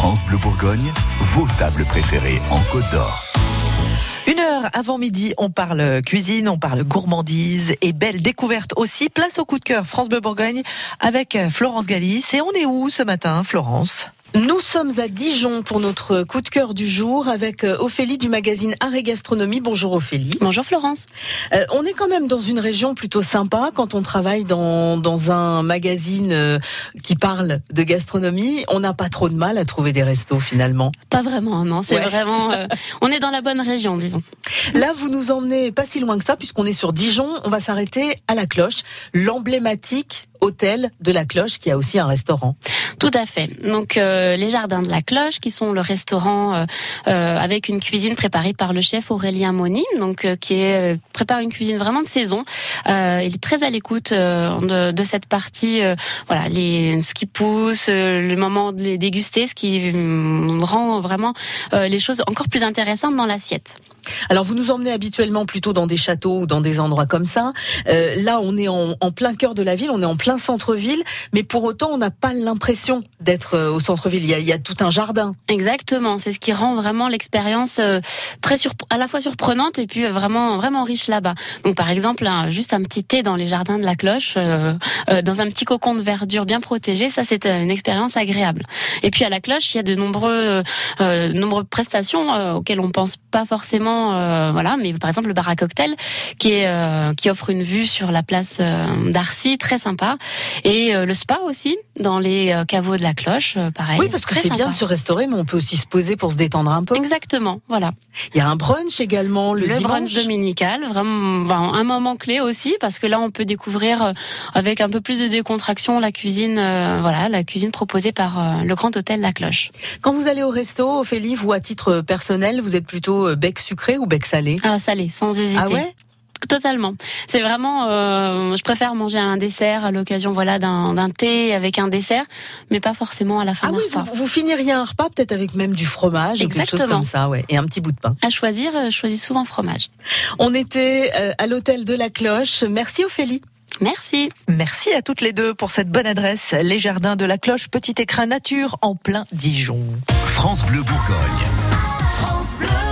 France Bleu Bourgogne, vos tables préférées en Côte d'Or. Une heure avant midi, on parle cuisine, on parle gourmandise et belle découverte aussi. Place au coup de cœur France Bleu Bourgogne avec Florence Galis. Et on est où ce matin, Florence? Nous sommes à Dijon pour notre coup de cœur du jour avec euh, Ophélie du magazine Art et Gastronomie. Bonjour Ophélie. Bonjour Florence. Euh, on est quand même dans une région plutôt sympa quand on travaille dans, dans un magazine euh, qui parle de gastronomie. On n'a pas trop de mal à trouver des restos finalement. Pas vraiment, non. C'est vraiment. on est dans la bonne région, disons. Là, vous nous emmenez pas si loin que ça puisqu'on est sur Dijon. On va s'arrêter à la cloche, l'emblématique hôtel de la Cloche qui a aussi un restaurant. Tout à fait. Donc euh, les jardins de la Cloche qui sont le restaurant euh, euh, avec une cuisine préparée par le chef Aurélien Monim, donc qui est prépare une cuisine vraiment de saison. il est très à l'écoute de, de, cette partie, voilà, les ce qui pousse, le moment de les déguster, ce qui rend vraiment les choses encore plus intéressantes dans l'assiette. Alors vous nous emmenez habituellement plutôt dans des châteaux ou dans des endroits comme ça. Euh, là, on est en, plein cœur de la ville, on est en plein centre-ville, mais pour autant, on n'a pas l'impression d'être euh, au centre-ville. Il, y a tout un jardin. Exactement, c'est ce qui rend vraiment l'expérience euh, très à la fois surprenante et puis vraiment vraiment riche là-bas. Donc par exemple, juste un petit thé dans les jardins de la Cloche, dans un petit cocon de verdure bien protégé, ça c'est une expérience agréable. Et puis à la Cloche, il y a de nombreux nombreuses prestations auxquelles on pense pas forcément euh, voilà, mais par exemple le bar à cocktail qui euh, qui offre une vue sur la place euh, d'Arcy, très sympa, et le spa aussi dans les caveaux de la Cloche, pareil. Oui, parce que c'est bien de se restaurer, mais on peut aussi se poser pour se détendre un peu. Exactement, voilà. Il y a un brunch également le, le brunch dominical, vraiment un moment clé aussi parce que là on peut découvrir avec un peu plus de décontraction la cuisine, voilà, la cuisine proposée par le Grand Hôtel La Cloche. Quand vous allez au resto, Ophélie, vous à titre personnel, vous êtes plutôt bec sucré ou bec salé? Ah salé, sans hésiter. Ah ouais? Totalement. C'est vraiment, euh, je préfère manger un dessert à l'occasion, voilà, d'un thé avec un dessert, mais pas forcément à la fin ah d'un oui, repas. Vous, vous, finiriez un repas peut-être avec même du fromage ou quelque chose comme ça, ouais, et un petit bout de pain. À choisir, euh, je choisis souvent fromage. On était euh, à l'hôtel de la Cloche. Merci Ophélie. Merci. Merci à toutes les deux pour cette bonne adresse. Les jardins de la Cloche, petit écrin nature en plein Dijon. France Bleu Bourgogne. France Bleu.